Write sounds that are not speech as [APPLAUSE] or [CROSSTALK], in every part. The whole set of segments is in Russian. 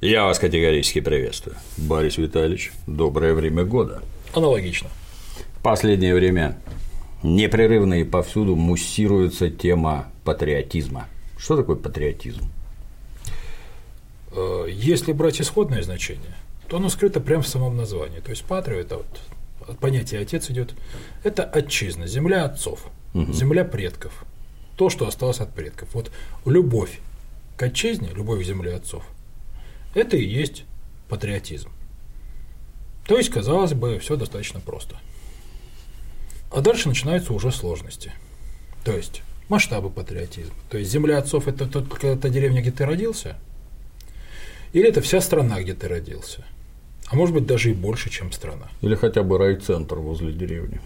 Я вас категорически приветствую. Борис Витальевич, доброе время года. Аналогично. В последнее время непрерывно и повсюду муссируется тема патриотизма. Что такое патриотизм? Э, если брать исходное значение, то оно скрыто прямо в самом названии. То есть патрио – это вот от понятия отец идет. Это отчизна, земля отцов, угу. земля предков, то, что осталось от предков. Вот любовь к отчизне, любовь к земле отцов – это и есть патриотизм. То есть, казалось бы, все достаточно просто. А дальше начинаются уже сложности. То есть, масштабы патриотизма. То есть, земля отцов – это только та деревня, где ты родился? Или это вся страна, где ты родился? А может быть, даже и больше, чем страна. Или хотя бы райцентр возле деревни,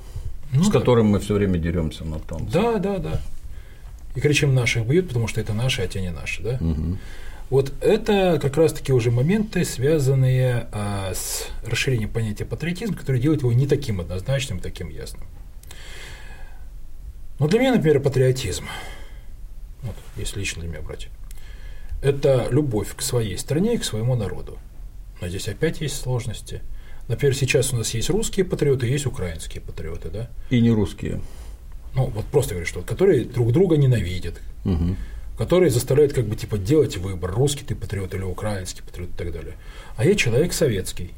ну, с да. которым мы все время деремся на танце. Да, да, да. И кричим наших бьют, потому что это наши, а те не наши, да? Угу. Вот это как раз-таки уже моменты, связанные а, с расширением понятия патриотизм, которые делают его не таким однозначным, таким ясным. Но для меня, например, патриотизм, вот, если лично для меня брать, это любовь к своей стране и к своему народу. Но здесь опять есть сложности. Например, сейчас у нас есть русские патриоты, есть украинские патриоты, да? И не русские. Ну, вот просто говорю, что которые друг друга ненавидят, угу которые заставляют как бы типа делать выбор, русский ты патриот или украинский патриот и так далее. А я человек советский.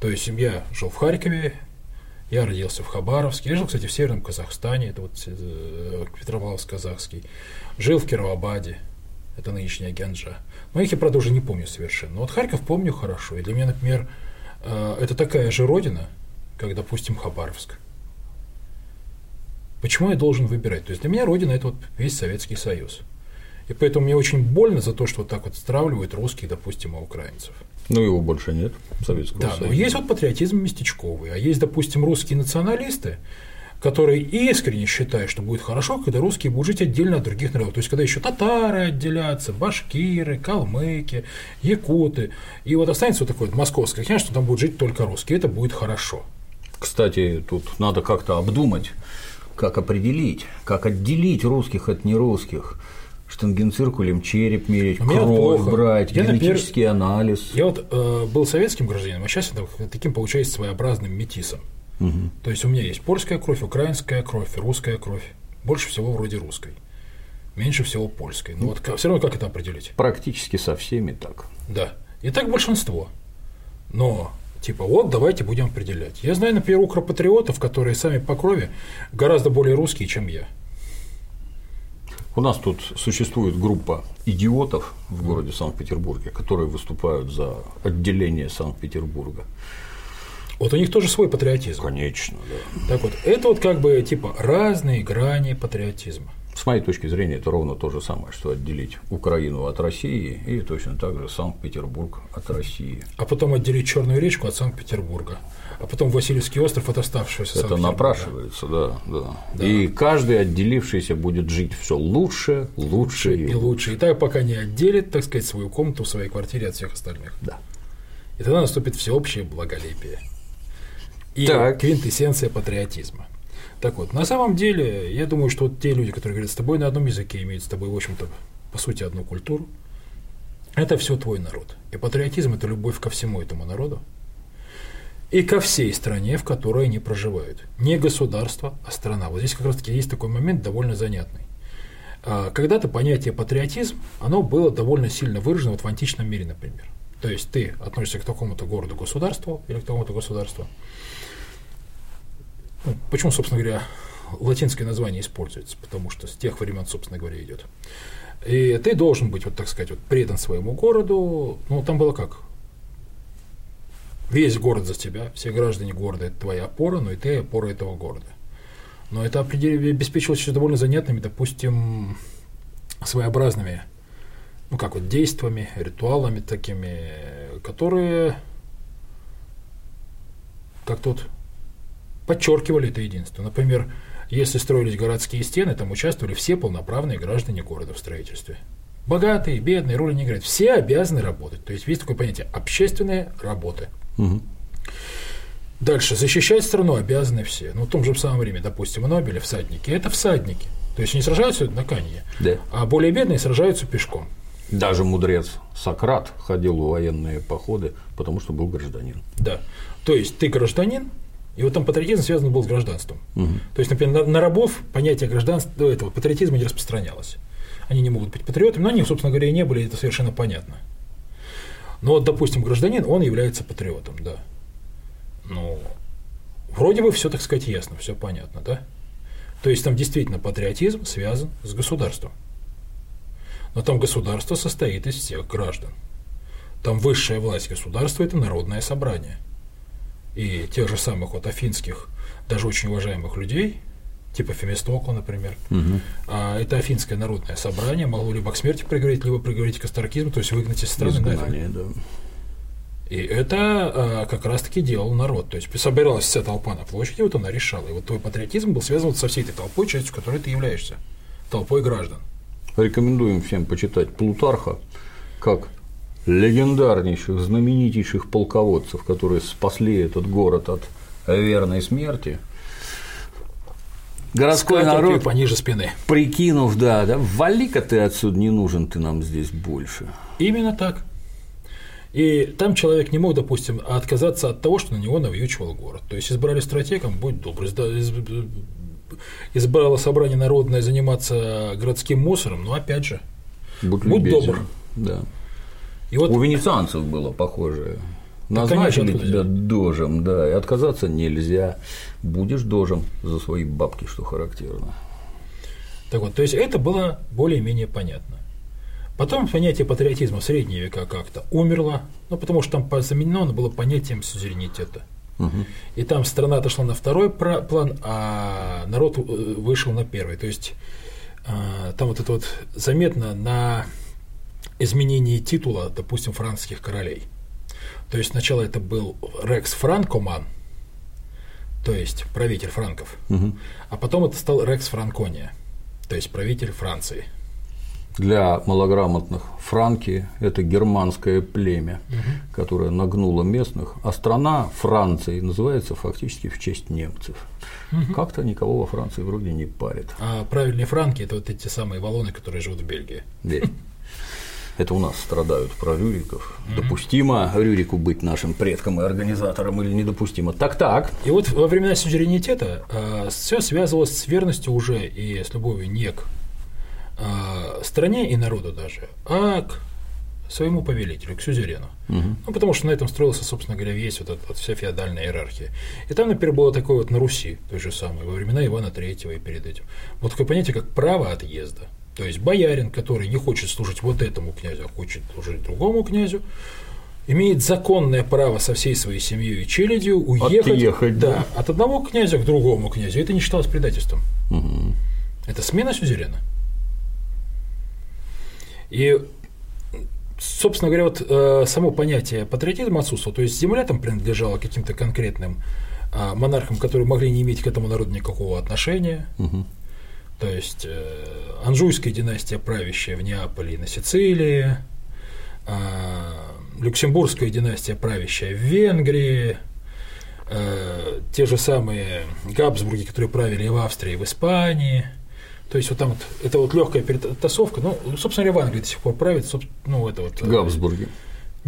То есть я жил в Харькове, я родился в Хабаровске, я жил, кстати, в Северном Казахстане, это вот э, Петропавловск казахский, жил в Кировабаде, это нынешняя Гянджа. Но их я, правда, уже не помню совершенно. Но вот Харьков помню хорошо. И для меня, например, э, это такая же родина, как, допустим, Хабаровск. Почему я должен выбирать? То есть для меня родина это вот весь Советский Союз. И поэтому мне очень больно за то, что вот так вот стравливают русских, допустим, и украинцев. Ну, его больше нет, Советского да, Союза. но есть вот патриотизм местечковый, а есть, допустим, русские националисты, которые искренне считают, что будет хорошо, когда русские будут жить отдельно от других народов. То есть, когда еще татары отделятся, башкиры, калмыки, якуты. И вот останется вот такое вот московское княжество, что там будут жить только русские. Это будет хорошо. Кстати, тут надо как-то обдумать как определить, как отделить русских от нерусских, штангенциркулем череп мерить, кровь брать, я, генетический например, анализ. Я вот э, был советским гражданином, а сейчас это таким получается своеобразным метисом. Угу. То есть у меня есть польская кровь, украинская кровь, русская кровь. Больше всего вроде русской. Меньше всего польской. Но ну, вот все равно как это определить? Практически со всеми так. Да. И так большинство. Но Типа, вот давайте будем определять. Я знаю, например, укропатриотов, которые сами по крови гораздо более русские, чем я. У нас тут существует группа идиотов в городе Санкт-Петербурге, которые выступают за отделение Санкт-Петербурга. Вот у них тоже свой патриотизм. Конечно, да. Так вот, это вот как бы типа разные грани патриотизма. С моей точки зрения, это ровно то же самое, что отделить Украину от России и точно так же Санкт-Петербург от России. А потом отделить Черную речку от Санкт-Петербурга. А потом Васильевский остров от оставшегося Это напрашивается, да, да, да. И каждый отделившийся будет жить все лучше, лучше и, и лучше. И так пока не отделит, так сказать, свою комнату в своей квартире от всех остальных. Да. И тогда наступит всеобщее благолепие. И так. квинтэссенция патриотизма. Так вот, на самом деле, я думаю, что вот те люди, которые говорят с тобой на одном языке, имеют с тобой, в общем-то, по сути, одну культуру, это все твой народ. И патриотизм – это любовь ко всему этому народу и ко всей стране, в которой они проживают. Не государство, а страна. Вот здесь как раз-таки есть такой момент довольно занятный. А, когда-то понятие патриотизм, оно было довольно сильно выражено вот в античном мире, например. То есть ты относишься к такому-то городу-государству или к такому-то государству, ну, почему, собственно говоря, латинское название используется? Потому что с тех времен, собственно говоря, идет. И ты должен быть, вот так сказать, вот, предан своему городу. Ну, там было как? Весь город за тебя, все граждане города – это твоя опора, но и ты опора этого города. Но это обеспечивалось еще довольно занятными, допустим, своеобразными, ну как вот, действиями, ритуалами такими, которые как тут подчеркивали это единство. Например, если строились городские стены, там участвовали все полноправные граждане города в строительстве. Богатые, бедные, роли не играют. Все обязаны работать. То есть есть такое понятие общественные работы. Угу. Дальше. Защищать страну обязаны все. Ну, в том же самом время, допустим, Нобеле всадники – это всадники. То есть они сражаются на коне, да. а более бедные сражаются пешком. Даже мудрец Сократ ходил в военные походы, потому что был гражданин. Да. То есть ты гражданин, и вот там патриотизм связан был с гражданством. Угу. То есть, например, на, на рабов понятие гражданства этого патриотизма не распространялось. Они не могут быть патриотами, но они, собственно говоря, и не были, это совершенно понятно. Но вот, допустим, гражданин, он является патриотом, да. Ну, вроде бы все, так сказать, ясно, все понятно, да? То есть там действительно патриотизм связан с государством. Но там государство состоит из всех граждан. Там высшая власть государства – это народное собрание. И тех же самых вот афинских, даже очень уважаемых людей, типа Фемистокла, например, угу. а, это афинское народное собрание могло либо к смерти приговорить, либо приговорить к астракизму, то есть выгнать из страны. Изгнание, да. И это а, как раз-таки делал народ. То есть собиралась вся толпа на площади, вот она решала. И вот твой патриотизм был связан вот со всей этой толпой, частью которой ты являешься. Толпой граждан. Рекомендуем всем почитать Плутарха как легендарнейших, знаменитейших полководцев, которые спасли этот город от верной смерти. Городской народ, пониже спины. прикинув, да, да, вали-ка ты отсюда не нужен, ты нам здесь больше. Именно так. И там человек не мог, допустим, отказаться от того, что на него навьючивал город. То есть избрали стратегом, будь добр, избрало собрание народное заниматься городским мусором, но опять же, будь, будь добр. Да. И вот... У венецианцев было похожее. Назначили да, тебя дожем, да, и отказаться нельзя. Будешь дожем за свои бабки, что характерно. Так вот, то есть это было более-менее понятно. Потом понятие патриотизма в средние века как-то умерло, ну, потому что там заменено было понятием суверенитета. Угу. И там страна отошла на второй план, а народ э, вышел на первый. То есть а, там вот это вот заметно на изменении титула, допустим, франкских королей. То есть сначала это был Рекс Франкоман, то есть правитель франков, угу. а потом это стал Рекс Франкония, то есть правитель Франции – для малограмотных франки – это германское племя, угу. которое нагнуло местных, а страна Франции называется фактически в честь немцев. Угу. Как-то никого во Франции вроде не парит. А правильные франки – это вот эти самые валоны, которые живут в Бельгии. Да. Это у нас страдают про Рюриков. mm Допустимо Рюрику быть нашим предком и организатором или недопустимо? Так-так. И вот во времена суверенитета э, все связывалось с верностью уже и с любовью не к э, стране и народу даже, а к своему повелителю, к сюзерену. Угу. Ну, потому что на этом строился, собственно говоря, весь вот эта вот вся феодальная иерархия. И там, например, было такое вот на Руси, то же самое, во времена Ивана Третьего и перед этим. Вот такое понятие, как право отъезда. То есть боярин, который не хочет служить вот этому князю, а хочет служить другому князю, имеет законное право со всей своей семьей и челядью уехать Отъехать, да, да. от одного князя к другому князю. Это не считалось предательством. Угу. Это смена сюзерена. И собственно говоря, вот э, само понятие патриотизма отсутствовало, то есть земля там принадлежала каким-то конкретным э, монархам, которые могли не иметь к этому народу никакого отношения. Угу. То есть э, Анжуйская династия, правящая в Неаполе и на Сицилии, э, Люксембургская династия, правящая в Венгрии, э, те же самые Габсбурги, которые правили и в Австрии, и в Испании – то есть вот там вот, это вот легкая перетасовка, ну, собственно говоря, в Англии до сих пор правит, ну, это вот… Э, Габсбурги.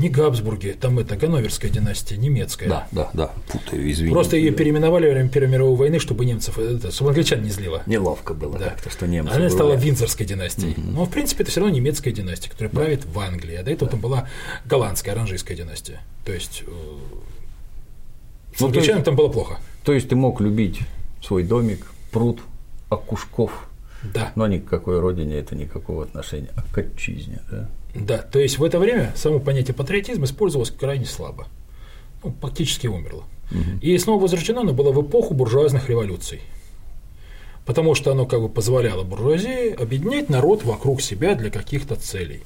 Не Габсбурги, там это Ганноверская династия, немецкая. Да, да, да, путаю, извините. Просто ее переименовали во время Первой мировой войны, чтобы немцев, это, чтобы англичан не злило. Неловко было да. как-то, что немцы. Она стала Виндзорской династией. Угу. Но, в принципе, это все равно немецкая династия, которая да. правит в Англии. А до этого да. там была голландская, оранжийская династия. То есть, э, с ну, англичанами там было плохо. То есть, ты мог любить свой домик, пруд, окушков, да. Но ни к какой родине это никакого отношения, а к отчизне. Да? Да, то есть в это время само понятие патриотизма использовалось крайне слабо. Ну, практически умерло. Угу. И снова возвращено оно было в эпоху буржуазных революций. Потому что оно как бы позволяло буржуазии объединять народ вокруг себя для каких-то целей.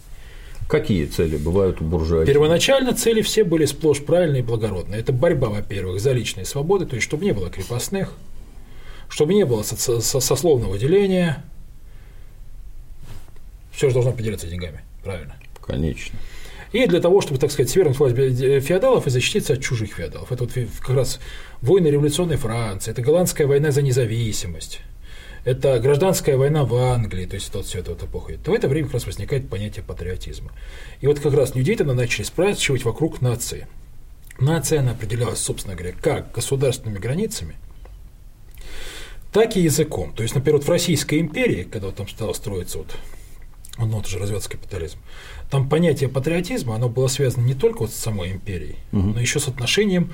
Какие цели бывают у буржуазии? Первоначально цели все были сплошь правильные и благородные. Это борьба, во-первых, за личные свободы, то есть чтобы не было крепостных, чтобы не было со- со- сословного деления. Все же должно поделиться деньгами, правильно? Конечно. И для того, чтобы, так сказать, свергнуть власть феодалов и защититься от чужих феодалов. Это вот как раз войны революционной Франции, это голландская война за независимость. это гражданская война в Англии, то есть тот все это вот эпоха, то в это время как раз возникает понятие патриотизма. И вот как раз людей тогда начали спрашивать вокруг нации. Нация, она определялась, собственно говоря, как государственными границами, так и языком. То есть, например, вот в Российской империи, когда вот там стало строиться вот, ну, вот уже развиваться капитализм, там понятие патриотизма, оно было связано не только вот с самой империей, угу. но еще с отношением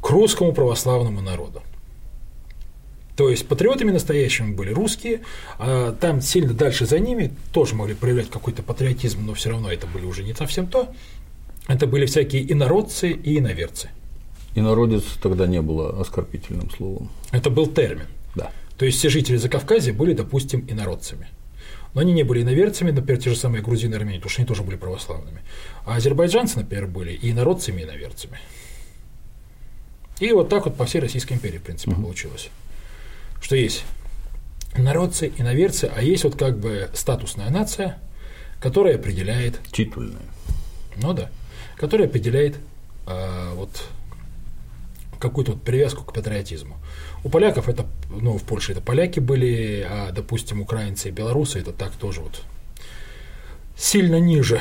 к русскому православному народу. То есть патриотами настоящими были русские, а там сильно дальше за ними тоже могли проявлять какой-то патриотизм, но все равно это были уже не совсем то. Это были всякие инородцы и иноверцы. Инородец тогда не было оскорбительным словом. Это был термин. Да. То есть все жители Закавказья были, допустим, инородцами. Но они не были иноверцами, например, те же самые грузины и армяне, потому что они тоже были православными. А азербайджанцы, например, были и инородцами, и иноверцами. И вот так вот по всей Российской империи, в принципе, угу. получилось. Что есть народцы, иноверцы, а есть вот как бы статусная нация, которая определяет… Титульная. Ну да. Которая определяет а, вот какую-то вот привязку к патриотизму. У поляков это, ну, в Польше это поляки были, а, допустим, украинцы и белорусы это так тоже вот сильно ниже.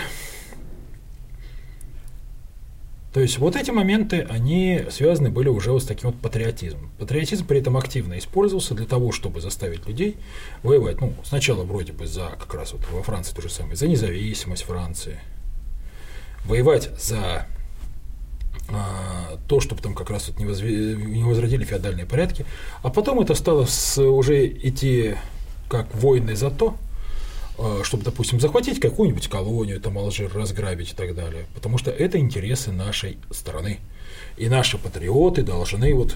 То есть вот эти моменты, они связаны были уже вот с таким вот патриотизмом. Патриотизм при этом активно использовался для того, чтобы заставить людей воевать. Ну, сначала вроде бы за, как раз вот во Франции то же самое, за независимость Франции. Воевать за то, чтобы там как раз вот не, возве... не возродили феодальные порядки, а потом это стало с, уже идти как войны за то, а, чтобы, допустим, захватить какую-нибудь колонию, там Алжир разграбить и так далее, потому что это интересы нашей страны. И наши патриоты должны вот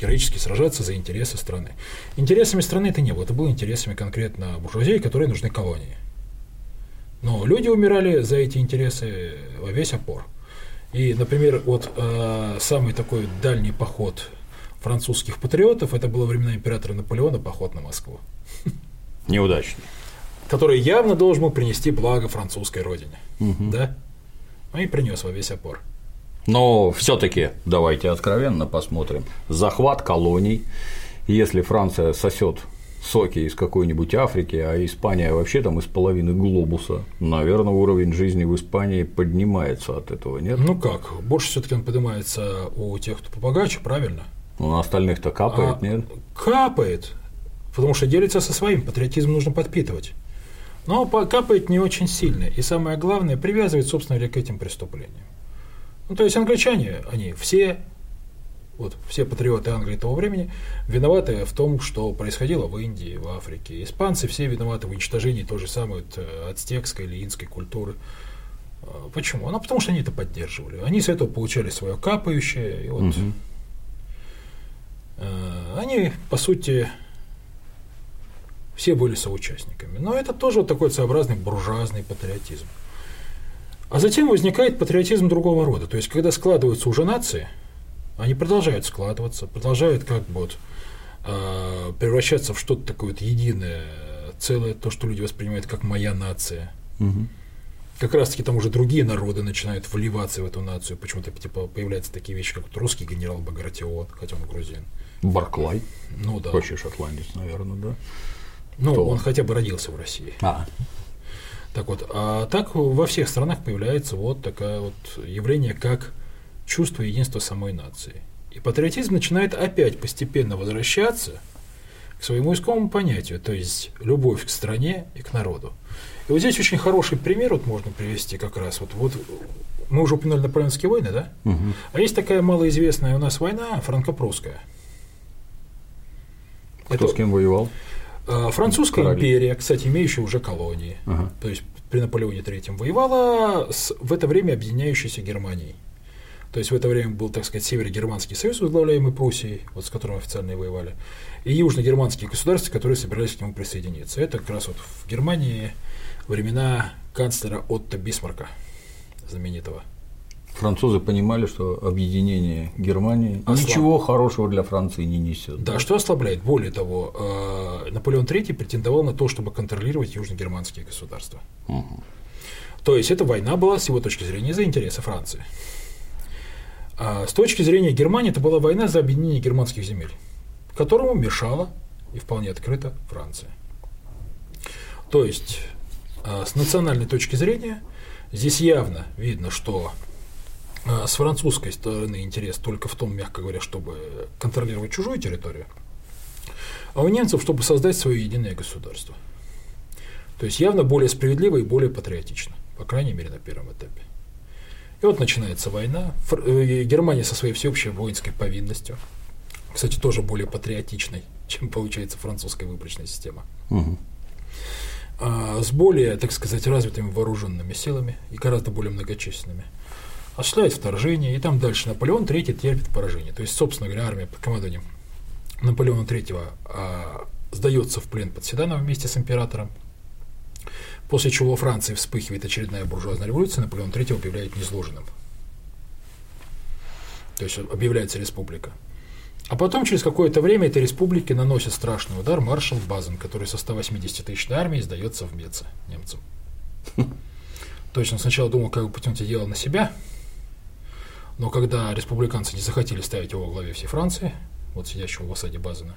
героически сражаться за интересы страны. Интересами страны это не было, это было интересами конкретно буржуазии, которые нужны колонии. Но люди умирали за эти интересы во весь опор. И, например, вот э, самый такой дальний поход французских патриотов, это было времена императора Наполеона, поход на Москву. Неудачный. Который явно должен был принести благо французской родине. Угу. Да? Ну и принес во весь опор. Но все-таки давайте откровенно посмотрим. Захват колоний. Если Франция сосет соки из какой-нибудь Африки, а Испания вообще там из половины глобуса. Наверное, уровень жизни в Испании поднимается от этого, нет? Ну как, больше все таки он поднимается у тех, кто побогаче, правильно? Ну, на остальных-то капает, а, нет? Капает, потому что делится со своим, патриотизм нужно подпитывать. Но капает не очень сильно, и самое главное, привязывает, собственно говоря, к этим преступлениям. Ну, то есть англичане, они все вот все патриоты Англии того времени виноваты в том, что происходило в Индии, в Африке. Испанцы все виноваты в уничтожении той же самой вот э, ацтекской или инской культуры. А, почему? Ну, потому что они это поддерживали. Они с этого получали свое капающее. И вот, угу. Они, по сути, все были соучастниками. Но это тоже вот такой своеобразный буржуазный патриотизм. А затем возникает патриотизм другого рода. То есть, когда складываются уже нации – они продолжают складываться, продолжают как бы вот, э, превращаться в что-то такое вот единое целое, то, что люди воспринимают как моя нация. Угу. Как раз-таки там уже другие народы начинают вливаться в эту нацию. Почему-то типа, появляются такие вещи, как вот русский генерал Багратион, хотя он грузин. Барклай. Ну да. Вообще шотландец, наверное, да. Ну, Кто? он хотя бы родился в России. А. Так вот, а так во всех странах появляется вот такое вот явление, как чувство единства самой нации. И патриотизм начинает опять постепенно возвращаться к своему искомому понятию, то есть любовь к стране и к народу. И вот здесь очень хороший пример вот можно привести как раз. Вот, вот мы уже упомянули наполеонские войны, да? Угу. А есть такая малоизвестная у нас война франко-прусская. Кто Это, с кем воевал? А, французская Короли. империя, кстати, имеющая уже колонии, ага. то есть при Наполеоне III воевала с в это время объединяющейся Германией. То есть в это время был, так сказать, Северо-Германский союз, возглавляемый Пруссией, вот с которым официально и воевали, и южно-германские государства, которые собирались к нему присоединиться. Это как раз вот в Германии времена канцлера Отто Бисмарка, знаменитого. Французы понимали, что объединение Германии Ослаб... ничего хорошего для Франции не несет. Да, да, что ослабляет. Более того, э, Наполеон III претендовал на то, чтобы контролировать южно-германские государства. Угу. То есть эта война была, с его точки зрения, за интересы Франции. А с точки зрения Германии, это была война за объединение германских земель, которому мешала и вполне открыто Франция. То есть, э, с национальной точки зрения, здесь явно видно, что э, с французской стороны интерес только в том, мягко говоря, чтобы контролировать чужую территорию, а у немцев, чтобы создать свое единое государство. То есть явно более справедливо и более патриотично, по крайней мере, на первом этапе. И вот начинается война. Э, Германия со своей всеобщей воинской повинностью, кстати, тоже более патриотичной, [LAUGHS] чем получается французская выборочная система. Угу. с более, так сказать, развитыми вооруженными силами и гораздо более многочисленными. Осуществляет вторжение, и там дальше Наполеон III терпит поражение. То есть, собственно говоря, армия под командованием Наполеона III а, сдается в плен под Седаном вместе с императором, после чего во Франции вспыхивает очередная буржуазная революция, Наполеон III объявляет незложенным. То есть объявляется республика. А потом, через какое-то время, этой республике наносит страшный удар маршал Базен, который со 180 тысячной армией сдается в Меце немцам. То есть он сначала думал, как бы потянуть дело на себя, но когда республиканцы не захотели ставить его во главе всей Франции, вот сидящего в осаде Базена,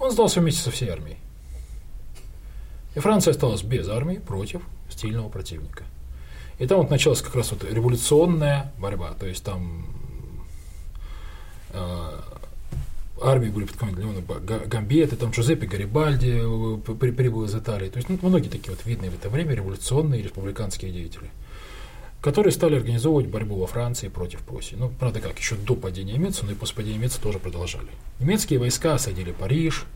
он сдался вместе со всей армией. Франция осталась без армии против стильного противника. И там вот началась как раз вот революционная борьба, то есть там э, армии были под Леона Гамбеты, там Джузеппе Гарибальди э, прибыл из Италии. То есть ну, многие такие вот видные в это время революционные республиканские деятели, которые стали организовывать борьбу во Франции против Пруссии. Ну, правда, как, еще до падения немцев, но и после падения немцев тоже продолжали. Немецкие войска осадили Париж,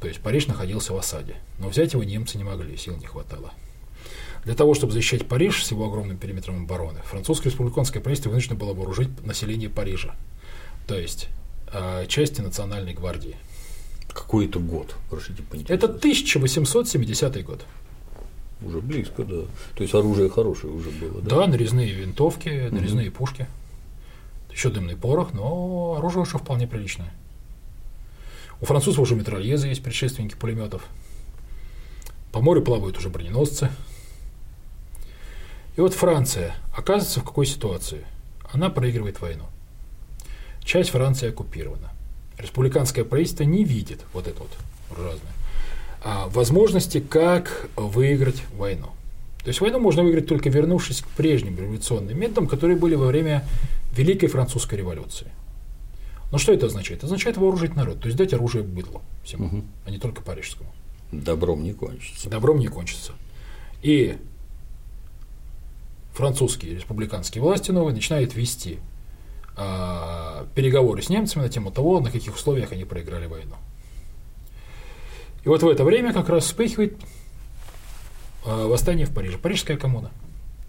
то есть Париж находился в осаде. Но взять его немцы не могли, сил не хватало. Для того, чтобы защищать Париж с его огромным периметром обороны, французское республиканское правительство вынуждено было вооружить население Парижа. То есть э, части Национальной гвардии. Какой это год, простите, Это 1870 год. Уже близко, да. То есть оружие хорошее уже было, да? Да, нарезные винтовки, нарезные угу. пушки. Еще дымный порох, но оружие уже вполне приличное. У французов уже метрольезы есть, предшественники пулеметов. По морю плавают уже броненосцы. И вот Франция оказывается в какой ситуации? Она проигрывает войну. Часть Франции оккупирована. Республиканское правительство не видит вот это вот разное а, возможности, как выиграть войну. То есть войну можно выиграть только вернувшись к прежним революционным методам, которые были во время Великой Французской революции. Но что это означает? Это означает вооружить народ, то есть дать оружие быдлу всему, угу. а не только парижскому. Добром не кончится. Добром не кончится. И французские республиканские власти новые начинают вести э, переговоры с немцами на тему того, на каких условиях они проиграли войну. И вот в это время как раз вспыхивает э, восстание в Париже, Парижская коммуна.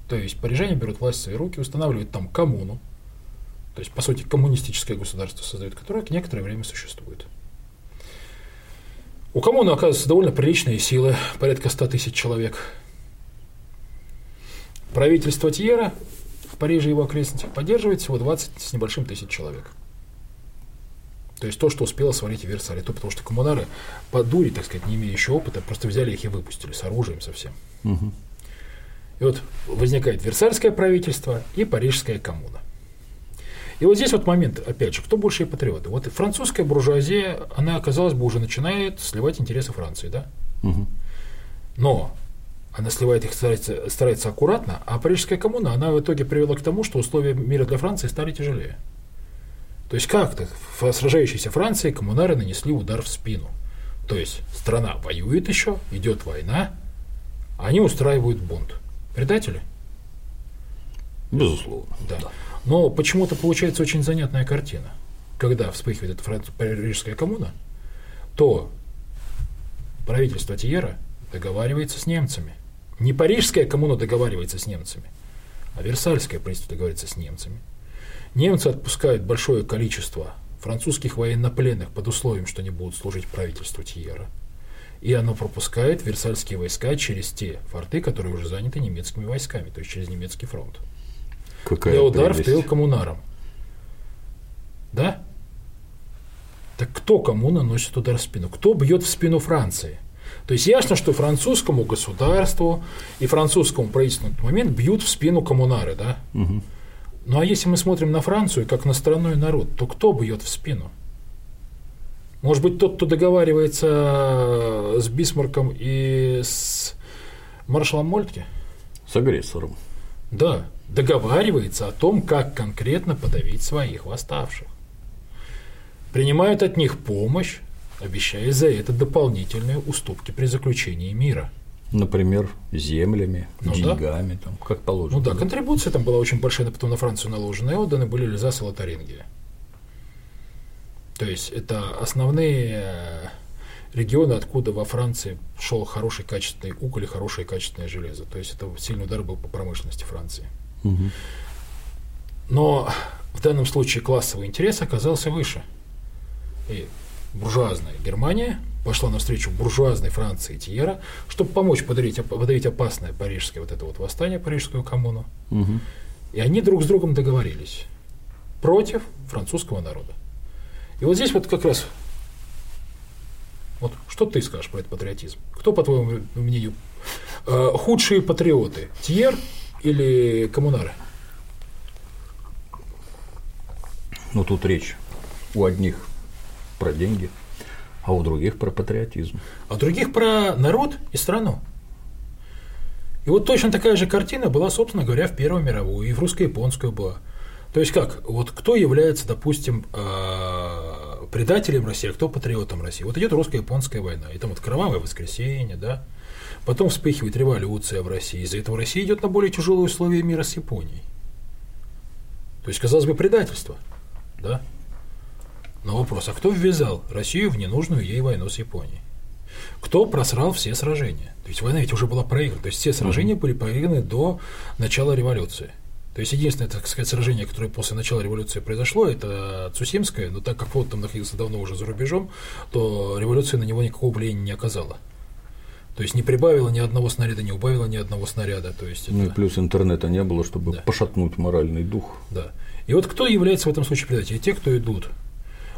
То есть парижане берут власть в свои руки, устанавливают там коммуну, то есть, по сути, коммунистическое государство создают, которое некоторое время существует. У коммуны оказываются довольно приличные силы, порядка 100 тысяч человек. Правительство Тьера в Париже и его окрестностях поддерживает всего 20 с небольшим тысяч человек. То есть то, что успело свалить в Версале, то потому что коммунары по дури, так сказать, не имеющие опыта, просто взяли их и выпустили с оружием совсем. Угу. И вот возникает Версальское правительство и Парижская коммуна. И вот здесь вот момент, опять же, кто большие патриоты? Вот французская буржуазия, она, казалось бы, уже начинает сливать интересы Франции, да? Угу. Но она сливает их, старается, старается аккуратно, а парижская коммуна, она в итоге привела к тому, что условия мира для Франции стали тяжелее. То есть как-то в сражающейся Франции коммунары нанесли удар в спину. То есть страна воюет еще, идет война, они устраивают бунт. Предатели? Безусловно. Да. да. Но почему-то получается очень занятная картина. Когда вспыхивает эта парижская коммуна, то правительство Тиера договаривается с немцами. Не парижская коммуна договаривается с немцами, а Версальское правительство договаривается с немцами. Немцы отпускают большое количество французских военнопленных под условием, что они будут служить правительству Тиера. И оно пропускает Версальские войска через те форты, которые уже заняты немецкими войсками, то есть через немецкий фронт. Какая для удар прелесть. в тыл коммунарам. Да? Так кто кому наносит удар в спину? Кто бьет в спину Франции? То есть ясно, что французскому государству и французскому правительству на этот момент бьют в спину коммунары, да? Угу. Ну а если мы смотрим на Францию как на страной народ, то кто бьет в спину? Может быть, тот, кто договаривается с Бисмарком и с маршалом Мольтке? С агрессором. Да, договаривается о том, как конкретно подавить своих восставших. Принимают от них помощь, обещая за это дополнительные уступки при заключении мира. Например, землями, ну, деньгами, да. там, как положено. Ну да, контрибуция там была очень большая, потом на Францию наложена, и отданы были Лизас и Лотарингия. То есть это основные э, регионы, откуда во Франции шел хороший качественный уголь и хорошее качественное железо. То есть это сильный удар был по промышленности Франции. Угу. Но в данном случае классовый интерес оказался выше. И буржуазная Германия пошла навстречу буржуазной Франции Тьера, чтобы помочь подавить, подавить опасное парижское вот это вот восстание, парижскую коммуну. Угу. И они друг с другом договорились против французского народа. И вот здесь вот как раз вот что ты скажешь про этот патриотизм? Кто, по твоему мнению, э, худшие патриоты? Тьер или коммунары? Ну, тут речь у одних про деньги, а у других про патриотизм. А у других про народ и страну. И вот точно такая же картина была, собственно говоря, в Первую мировую, и в русско-японскую была. То есть как, вот кто является, допустим, э, предателем России, а кто патриотом России? Вот идет русско-японская война, и там вот кровавое воскресенье, да, потом вспыхивает революция в России, из-за этого Россия идет на более тяжелые условия мира с Японией. То есть, казалось бы, предательство, да? Но вопрос, а кто ввязал Россию в ненужную ей войну с Японией? Кто просрал все сражения? То есть война ведь уже была проиграна. То есть все сражения были проиграны до начала революции. То есть единственное, так сказать, сражение, которое после начала революции произошло, это Цусимское, но так как флот там находился давно уже за рубежом, то революция на него никакого влияния не оказала. То есть не прибавила ни одного снаряда, не убавила ни одного снаряда. То есть это... Ну и плюс интернета не было, чтобы да. пошатнуть моральный дух. Да. И вот кто является в этом случае предателем? Те, кто идут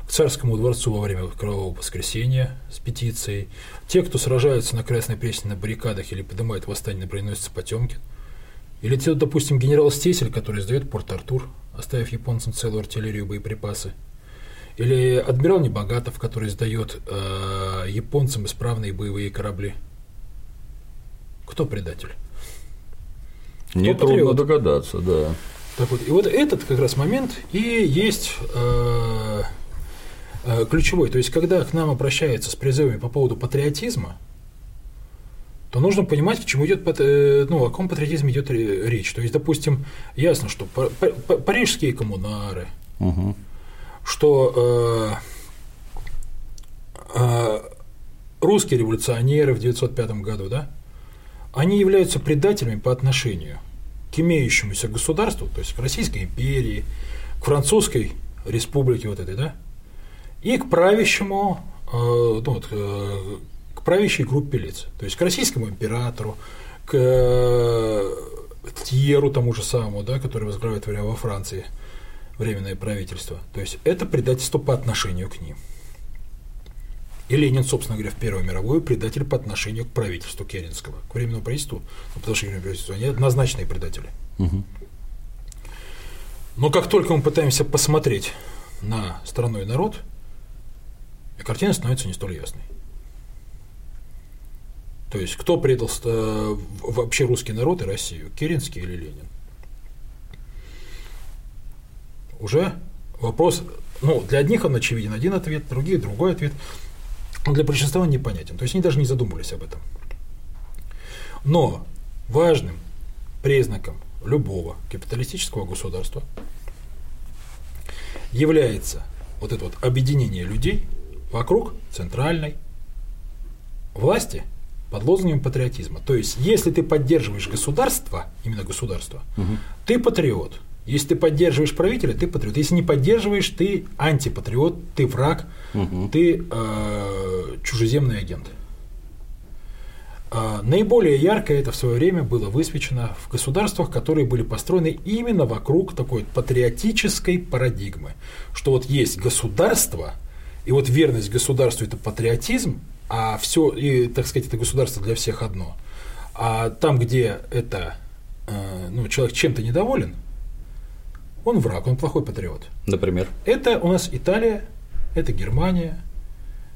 к царскому дворцу во время Кровавого воскресенья с петицией, те, кто сражаются на Красной Пресне на баррикадах или поднимает восстание на броненосце Потемкин, или те, допустим, генерал Стесель, который сдает Порт-Артур, оставив японцам целую артиллерию и боеприпасы. Или адмирал Небогатов, который сдает э, японцам исправные боевые корабли. Кто предатель? Не трудно догадаться, да. Так вот, и вот этот как раз момент и есть э, э, ключевой. То есть, когда к нам обращаются с призывами по поводу патриотизма, то нужно понимать, к чему идет, э, ну, о каком патриотизме идет речь. То есть, допустим, ясно, что парижские коммунары, угу. что э, э, русские революционеры в 1905 году, да, они являются предателями по отношению к имеющемуся государству, то есть к Российской империи, к Французской республике вот этой, да, и к правящему, э, ну, вот, э, правящей группе лиц, то есть к российскому императору, к э, Тьеру тому же самому, да, который возглавляет во Франции временное правительство. То есть это предательство по отношению к ним. И Ленин, собственно говоря, в Первую мировую предатель по отношению к правительству Керенского, к временному правительству, ну, потому что правительству, они однозначные предатели. Угу. Но как только мы пытаемся посмотреть на страну и народ, картина становится не столь ясной. То есть, кто предал э, вообще русский народ и Россию, Керенский или Ленин? Уже вопрос, ну, для одних он очевиден один ответ, других другой ответ, для большинства он непонятен. То есть, они даже не задумывались об этом. Но важным признаком любого капиталистического государства является вот это вот объединение людей вокруг центральной власти – под лозунгом патриотизма. То есть, если ты поддерживаешь государство, именно государство, угу. ты патриот. Если ты поддерживаешь правителя, ты патриот. Если не поддерживаешь, ты антипатриот, ты враг, угу. ты э, чужеземный агент. Э, наиболее ярко это в свое время было высвечено в государствах, которые были построены именно вокруг такой патриотической парадигмы, что вот есть государство, и вот верность государству – это патриотизм, а все, и, так сказать, это государство для всех одно. А там, где это, э, ну, человек чем-то недоволен, он враг, он плохой патриот. Например? Это у нас Италия, это Германия,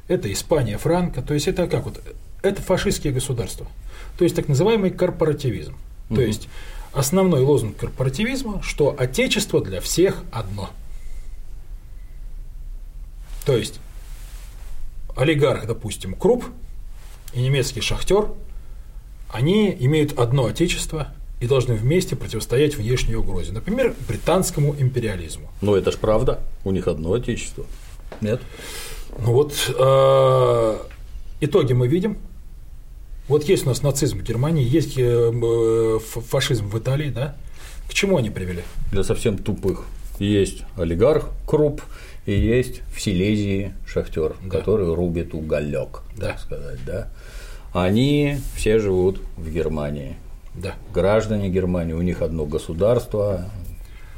это Испания, Франко, то есть это как вот, это фашистские государства, то есть так называемый корпоративизм. Угу. То есть основной лозунг корпоративизма, что отечество для всех одно. То есть олигарх, допустим, Круп и немецкий шахтер, они имеют одно отечество и должны вместе противостоять внешней угрозе. Например, британскому империализму. Но это ж правда, у них одно отечество. Нет? Ну вот э, итоги мы видим. Вот есть у нас нацизм в Германии, есть э, фашизм в Италии, да? К чему они привели? Для совсем тупых. Есть олигарх Круп, и есть в Силезии шахтер, да. который рубит уголек, да. так сказать, да. Они все живут в Германии. Да. Граждане Германии, у них одно государство,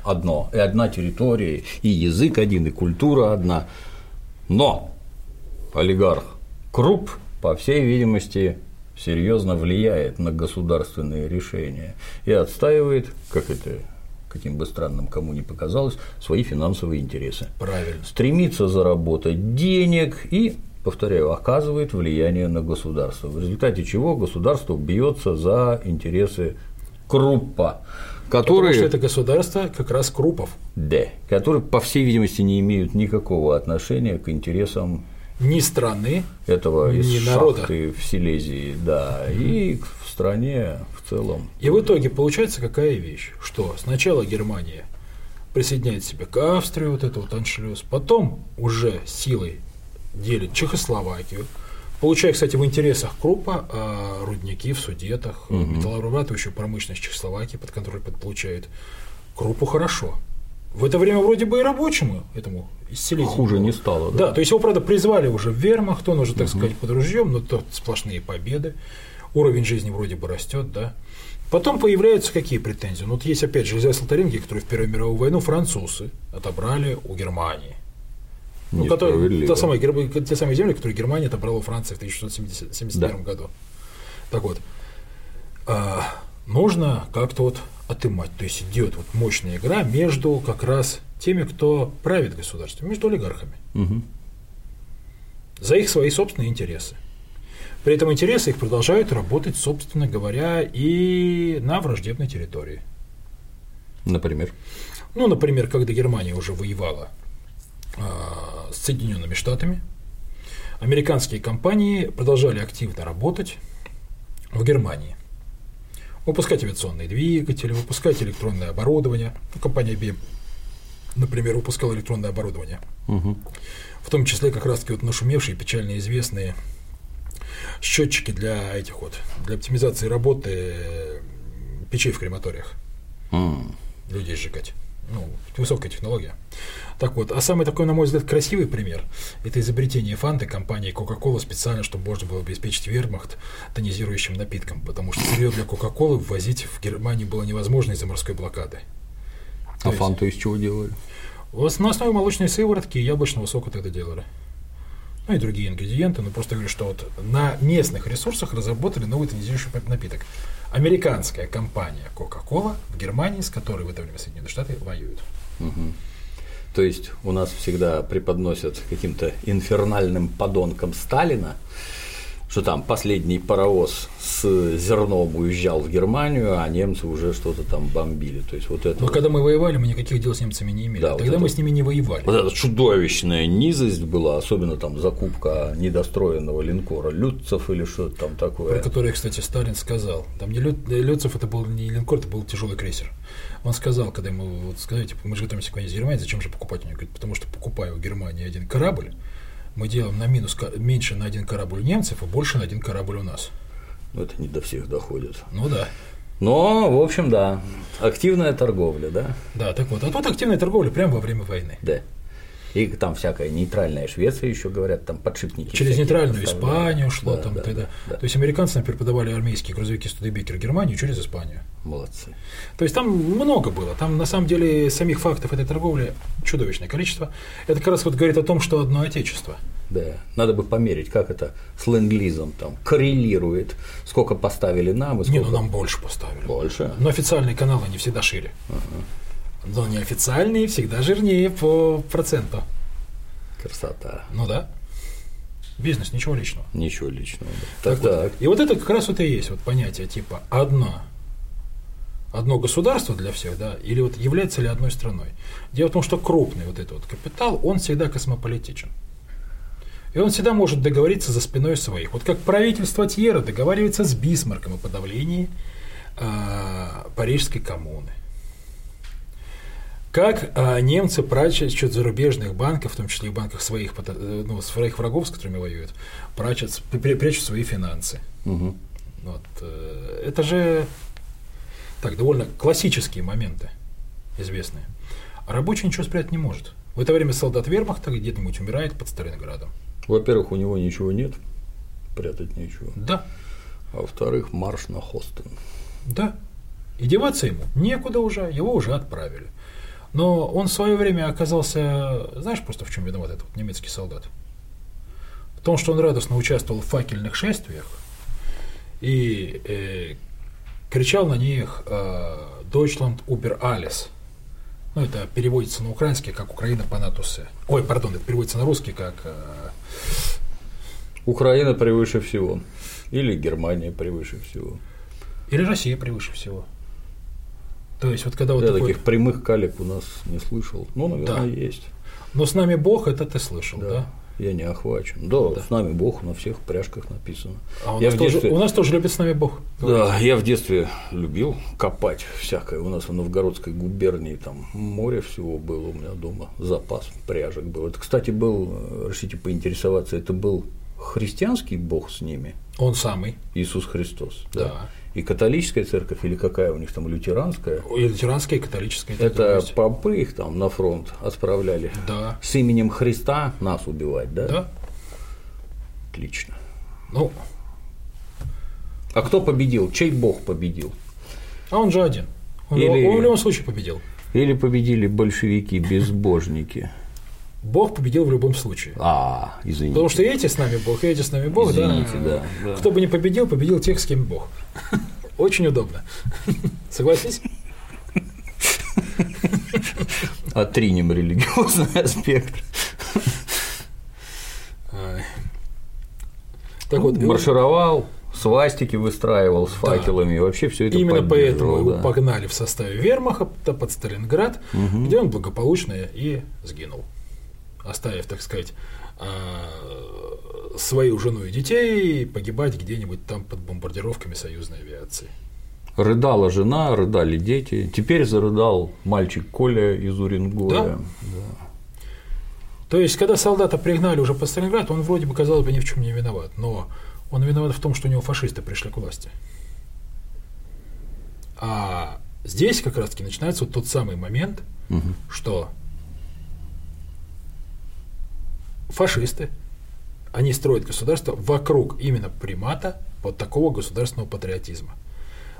одно, и одна территория, и язык один, и культура одна. Но олигарх Круп, по всей видимости, серьезно влияет на государственные решения и отстаивает, как это каким бы странным кому ни показалось, свои финансовые интересы. Правильно. Стремится заработать денег и, повторяю, оказывает влияние на государство, в результате чего государство бьется за интересы крупа, которые… Потому что это государство как раз крупов. Да, которые, по всей видимости, не имеют никакого отношения к интересам ни страны, этого ни из народа. шахты в Силезии, да, и в стране в целом. И в итоге получается какая вещь, что сначала Германия присоединяет себя к Австрии, вот это вот аншлюз, потом уже силой делит Чехословакию, получая, кстати, в интересах Крупа а рудники в Судетах, угу. металлообрабатывающую промышленность Чехословакии под контроль получает. Крупу хорошо. В это время вроде бы и рабочему этому исцелителю. Хуже не стало. Да? да, то есть его, правда, призвали уже в вермахт, он уже, так угу. сказать, под ружьем, но то сплошные победы. Уровень жизни вроде бы растет, да. Потом появляются какие претензии? Ну, вот есть опять же Эльзас Лотаринги, которые в Первую мировую войну французы отобрали у Германии. Ну, которые, та самая, те самые земли, которые Германия отобрала у Франции в 1671 да. году. Так вот, а, нужно как-то вот отымать. То есть идет вот мощная игра между как раз теми, кто правит государством, между олигархами. Угу. За их свои собственные интересы. При этом интересы их продолжают работать, собственно говоря, и на враждебной территории. Например? Ну, например, когда Германия уже воевала э, с Соединенными Штатами, американские компании продолжали активно работать в Германии выпускать авиационные двигатели, выпускать электронное оборудование. Ну, компания IBM, например, выпускала электронное оборудование. Угу. В том числе как раз-таки вот нашумевшие, печально известные счетчики для этих вот, для оптимизации работы печей в крематориях. Mm. Людей сжигать. Ну, высокая технология. Так вот, а самый такой, на мой взгляд, красивый пример – это изобретение фанты компании Coca-Cola специально, чтобы можно было обеспечить вермахт тонизирующим напитком, потому что сырье для Coca-Cola ввозить в Германию было невозможно из-за морской блокады. А фанту из чего делали? На основе молочной сыворотки и яблочного сока тогда делали. Ну и другие ингредиенты, но просто говорю, что вот на местных ресурсах разработали новый тонизирующий напиток. Американская компания Coca-Cola в Германии, с которой в это время Соединенные Штаты воюют. Угу. То есть у нас всегда преподносят каким-то инфернальным подонком Сталина, что там последний паровоз с зерном уезжал в Германию, а немцы уже что-то там бомбили. То есть вот это. Но вот... когда мы воевали, мы никаких дел с немцами не имели. Да, Тогда вот мы это... с ними не воевали. Вот эта чудовищная низость была, особенно там закупка недостроенного линкора Люцев или что-то там такое. Про который, кстати, Сталин сказал. Там не Лю... Люцев это был не линкор, это был тяжелый крейсер. Он сказал, когда ему вот сказали, типа, мы же готовимся к войне с Германией, зачем же покупать у него? Говорит, потому что покупаю у Германии один корабль, мы делаем на минус меньше на один корабль немцев и больше на один корабль у нас. Ну, это не до всех доходит. Ну да. Но, в общем, да, активная торговля, да? Да, так вот. А тут активная торговля прямо во время войны. Да. И там всякая нейтральная Швеция еще говорят, там подшипники. Через нейтральную Испанию шло да, там да, тогда. Да. То есть американцы, например, подавали армейские грузовики Студебекер Германию через Испанию. Молодцы. То есть там много было. Там на самом деле самих фактов этой торговли чудовищное количество. Это как раз вот говорит о том, что одно отечество. Да, надо бы померить, как это с ленд-лизом там коррелирует, сколько поставили нам и сколько… Не, ну нам больше поставили. Больше? Но официальные каналы не всегда шире. Ага но неофициальные всегда жирнее по проценту. Красота. Ну да. Бизнес, ничего личного. Ничего личного. Да. Так, так. Вот, и вот это как раз вот и есть вот понятие типа одна одно государство для всех, да, или вот является ли одной страной. Дело в том, что крупный вот этот вот капитал, он всегда космополитичен. И он всегда может договориться за спиной своих. Вот как правительство Тьера договаривается с Бисмарком о подавлении э, Парижской коммуны. Как э, немцы прачут зарубежных банков, в том числе и банках своих, э, ну, своих врагов, с которыми воюют, прячут, прячут свои финансы. Угу. Вот, э, это же так, довольно классические моменты, известные. А рабочий ничего спрятать не может. В это время солдат вермахта где-нибудь умирает под Сталинградом. Во-первых, у него ничего нет, прятать нечего. Да. А во-вторых, марш на Хостен. Да. И деваться ему некуда уже, его уже отправили. Но он в свое время оказался, знаешь, просто в чем виноват этот немецкий солдат? В том, что он радостно участвовал в факельных шествиях и э, кричал на них э, Deutschland über alles. Ну, это переводится на украинский, как Украина по натусе. Ой, пардон, это переводится на русский, как... Э, Украина превыше всего. Или Германия превыше всего. Или Россия превыше всего. То есть, вот когда вот Я такой... таких прямых калек у нас не слышал. Ну, наверное, да. есть. Но с нами Бог, это ты слышал, да? да? я не охвачен. Да, да, с нами Бог на всех пряжках написано. А у, я нас в детстве... тоже, у нас тоже любит с нами Бог. Да, я в детстве любил копать всякое. У нас в Новгородской губернии там море всего было у меня дома, запас пряжек был. Это, кстати, был, решите поинтересоваться, это был христианский Бог с ними? Он самый. Иисус Христос. Да. да. И католическая церковь, или какая у них там лютеранская? И лютеранская, и католическая. Это попы их там на фронт отправляли. Да. С именем Христа нас убивать, да? Да. Отлично. Ну. А кто победил? Чей бог победил? А он же один. Он, Или... он в любом случае победил. Или победили большевики, безбожники. Бог победил в любом случае. А, извините. Потому что эти с нами Бог, и эти с нами Бог, извините, да. да. Кто бы не победил, победил тех, с кем Бог. Очень удобно. Согласись? Отринем религиозный аспект. Так вот, маршировал, свастики выстраивал с факелами, да. вообще все это Именно поэтому да. его погнали в составе вермахта под Сталинград, угу. где он благополучно и сгинул оставив, так сказать, а, свою жену и детей погибать где-нибудь там под бомбардировками союзной авиации. Рыдала жена, рыдали дети. Теперь зарыдал мальчик Коля из Уренгоя. Да? Да. То есть, когда солдата пригнали уже по Сталинграду, он вроде бы, казалось бы, ни в чем не виноват. Но он виноват в том, что у него фашисты пришли к власти. А здесь как раз-таки начинается вот тот самый момент, угу. что фашисты, они строят государство вокруг именно примата вот такого государственного патриотизма.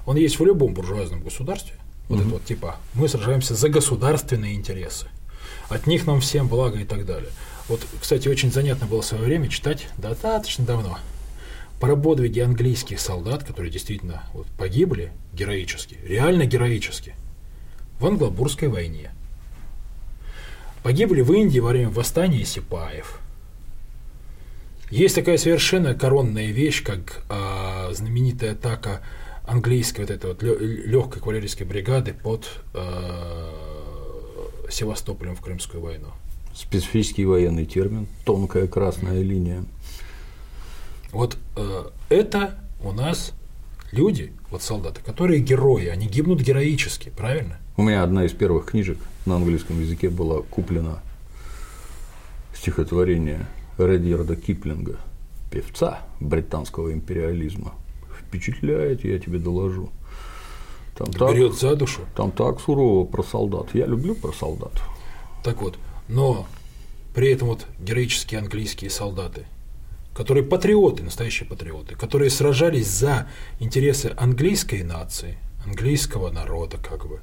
Он есть в любом буржуазном государстве. Вот угу. это вот типа мы сражаемся за государственные интересы. От них нам всем благо и так далее. Вот, кстати, очень занятно было в свое время читать достаточно давно про подвиги английских солдат, которые действительно вот, погибли героически, реально героически, в Англобурской войне. Погибли в Индии во время восстания сипаев. Есть такая совершенно коронная вещь, как а, знаменитая атака английской вот этой вот легкой кавалерийской бригады под а, Севастополем в Крымскую войну. Специфический военный термин, тонкая красная линия. Вот э, это у нас люди, вот солдаты, которые герои, они гибнут героически, правильно? У меня одна из первых книжек на английском языке была куплена стихотворение Редьярда Киплинга, певца британского империализма. Впечатляет, я тебе доложу. Там Берет так, за душу. Там так сурово про солдат. Я люблю про солдат. Так вот, но при этом вот героические английские солдаты, которые патриоты, настоящие патриоты, которые сражались за интересы английской нации, английского народа, как бы,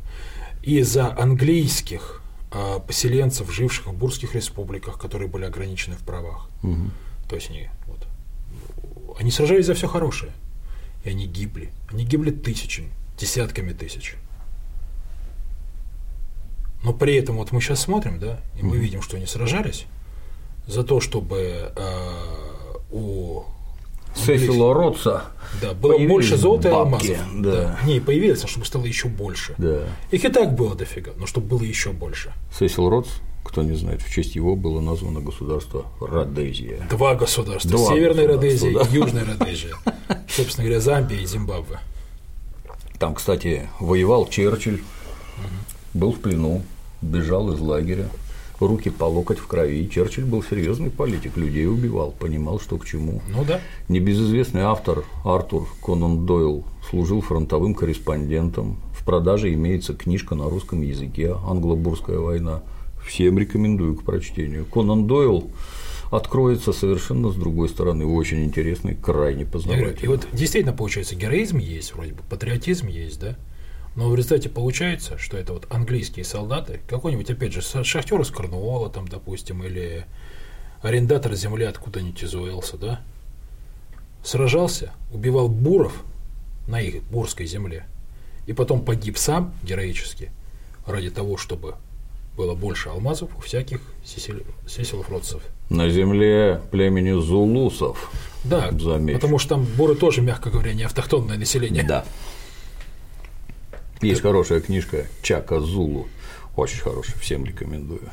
и за английских а, поселенцев, живших в бурских республиках, которые были ограничены в правах. Угу. То есть они, вот, они сражались за все хорошее, и они гибли. Они гибли тысячами, десятками тысяч. Но при этом вот мы сейчас смотрим, да, и мы угу. видим, что они сражались за то, чтобы э, у Сесила Ротса. Да, было больше золота и алмазов. Да. да. Не, появилось, а чтобы стало еще больше. Да. Их и так было дофига, но чтобы было еще больше. Сесил Ротс, кто не знает, в честь его было названо государство Родезия. Два государства. Два Северная государства, Родезия да. и Южная Родезия. [LAUGHS] Собственно говоря, Замбия и Зимбабве. Там, кстати, воевал Черчилль, был в плену, бежал из лагеря, руки по локоть в крови. Черчилль был серьезный политик, людей убивал, понимал, что к чему. Ну да. Небезызвестный автор Артур Конан Дойл служил фронтовым корреспондентом. В продаже имеется книжка на русском языке «Англо-Бурская война». Всем рекомендую к прочтению. Конан Дойл откроется совершенно с другой стороны, очень интересный, крайне познавательный. и вот действительно получается, героизм есть, вроде бы, патриотизм есть, да? Но в результате получается, что это вот английские солдаты, какой-нибудь, опять же, шахтер из Корнуола, там, допустим, или арендатор земли откуда-нибудь из Уэлса, да, сражался, убивал буров на их бурской земле, и потом погиб сам героически ради того, чтобы было больше алмазов у всяких сеселов-родцев. На земле племени зулусов. Да, Замечу. потому что там буры тоже, мягко говоря, не автохтонное население. Да. Есть хорошая книжка Чака Зулу. Очень хорошая, всем рекомендую.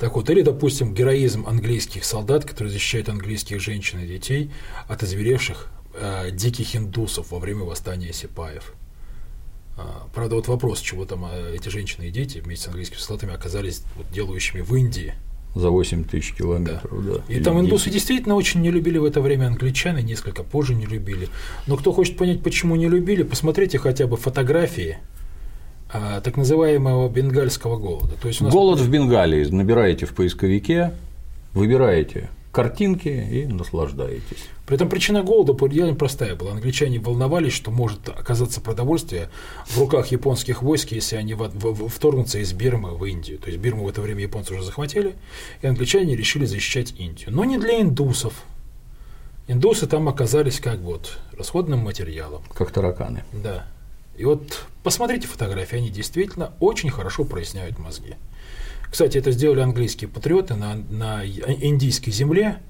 Так вот, или, допустим, героизм английских солдат, которые защищают английских женщин и детей от озверевших э, диких индусов во время восстания сипаев. А, правда, вот вопрос, чего там э, эти женщины и дети вместе с английскими солдатами оказались вот, делающими в Индии. За 8 тысяч километров, да. И Или там индусы 10. действительно очень не любили в это время англичан, и несколько позже не любили. Но кто хочет понять, почему не любили, посмотрите хотя бы фотографии а, так называемого бенгальского голода. То есть нас Голод в Бенгалии. Набираете в поисковике, выбираете картинки и наслаждаетесь. При этом причина голода идее простая была. Англичане волновались, что может оказаться продовольствие в руках японских войск, если они вторгнутся из Бирмы в Индию. То есть Бирму в это время японцы уже захватили, и англичане решили защищать Индию. Но не для индусов. Индусы там оказались как вот расходным материалом. Как тараканы. Да. И вот посмотрите фотографии, они действительно очень хорошо проясняют мозги. Кстати, это сделали английские патриоты на, на индийской земле,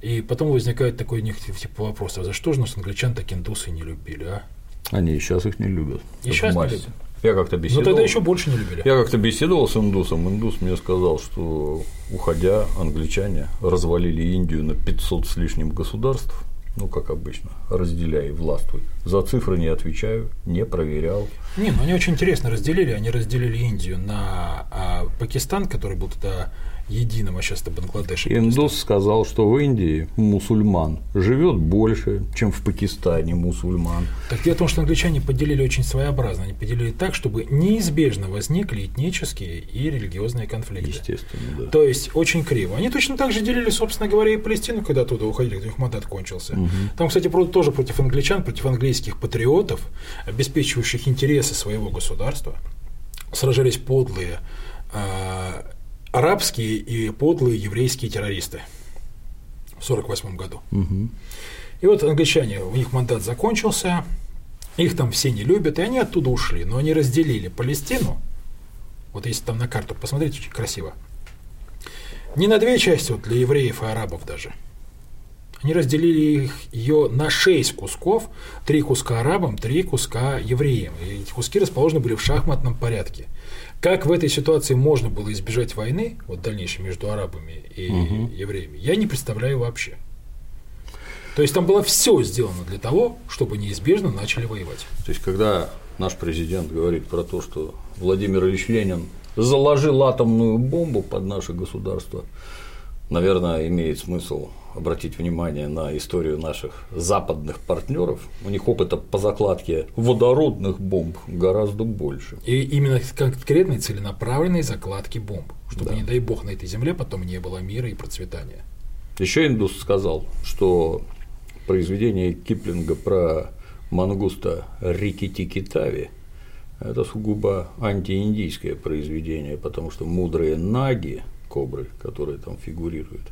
и потом возникает такой у них типа вопрос, а за что же нас англичан так индусы не любили, а? Они и сейчас их не любят. И щас не любят. Я как-то Но беседовал. тогда еще больше не любили. Я как-то беседовал с индусом. Индус мне сказал, что уходя, англичане развалили Индию на 500 с лишним государств. Ну, как обычно, разделяй и властвуй. За цифры не отвечаю, не проверял. Не, ну они очень интересно разделили. Они разделили Индию на а, Пакистан, который был тогда единым, а сейчас это Бангладеш. Индус сказал, что в Индии мусульман живет больше, чем в Пакистане мусульман. Так дело в том, что англичане поделили очень своеобразно. Они поделили так, чтобы неизбежно возникли этнические и религиозные конфликты. Естественно, да. То есть очень криво. Они точно так же делили, собственно говоря, и Палестину, когда оттуда уходили, когда их мандат кончился. Там, кстати, про- тоже против англичан, против английских патриотов, обеспечивающих интересы своего государства, сражались подлые а, арабские и подлые еврейские террористы в 1948 году. Мгм. И вот англичане, у них мандат закончился, их там все не любят, и они оттуда ушли. Но они разделили Палестину, вот если там на карту посмотрите, очень красиво, не на две части, вот для евреев и арабов даже. Они разделили их, ее на шесть кусков, три куска арабам, три куска евреям. И эти куски расположены были в шахматном порядке. Как в этой ситуации можно было избежать войны, вот дальнейшей между арабами и евреями, я не представляю вообще. То есть там было все сделано для того, чтобы неизбежно начали воевать. То есть, когда наш президент говорит про то, что Владимир Ильич Ленин заложил атомную бомбу под наше государство, наверное, имеет смысл обратить внимание на историю наших западных партнеров. У них опыта по закладке водородных бомб гораздо больше. И именно конкретной целенаправленной закладки бомб, чтобы, Да. не дай бог, на этой земле потом не было мира и процветания. Еще индус сказал, что произведение Киплинга про мангуста Рикки-Тикки-Тави это сугубо антииндийское произведение, потому что мудрые наги, кобры, которые там фигурируют,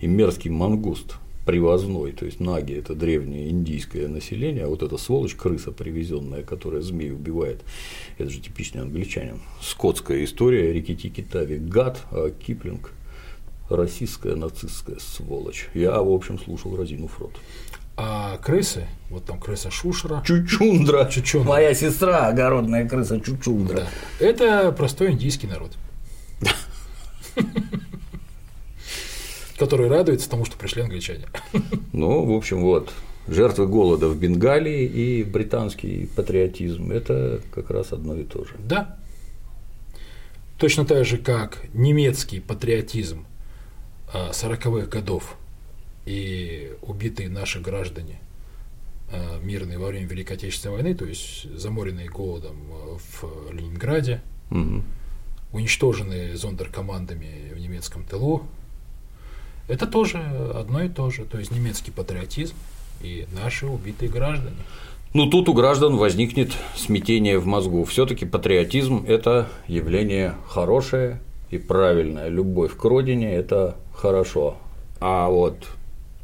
и мерзкий мангуст привозной, то есть наги – это древнее индийское население, а вот эта сволочь, крыса привезенная, которая змей убивает, это же типичный англичанин. Скотская история Рикки-Тикки-Тави – гад, а Киплинг российская нацистская сволочь. Я, в общем, слушал Разину Фрот. А крысы, вот там крыса Шушера. Чучундра. Чучундра. Моя сестра, огородная крыса Чучундра. Да. Это простой индийский народ. [LAUGHS] Который радуется тому, что пришли англичане. [LAUGHS] Ну, в общем, вот. Жертвы голода в Бенгалии и британский патриотизм – это как раз одно и то же. Да. Точно так же, как немецкий патриотизм 40-х годов и убитые наши граждане э, мирные во время Великой Отечественной войны, то есть заморенные голодом э, в Ленинграде, угу. Уничтоженные зондеркомандами в немецком тылу, это тоже одно и то же, то есть немецкий патриотизм и наши убитые граждане. Ну, тут у граждан возникнет смятение в мозгу. Все-таки патриотизм – это явление хорошее и правильное. Любовь к родине – это хорошо. А вот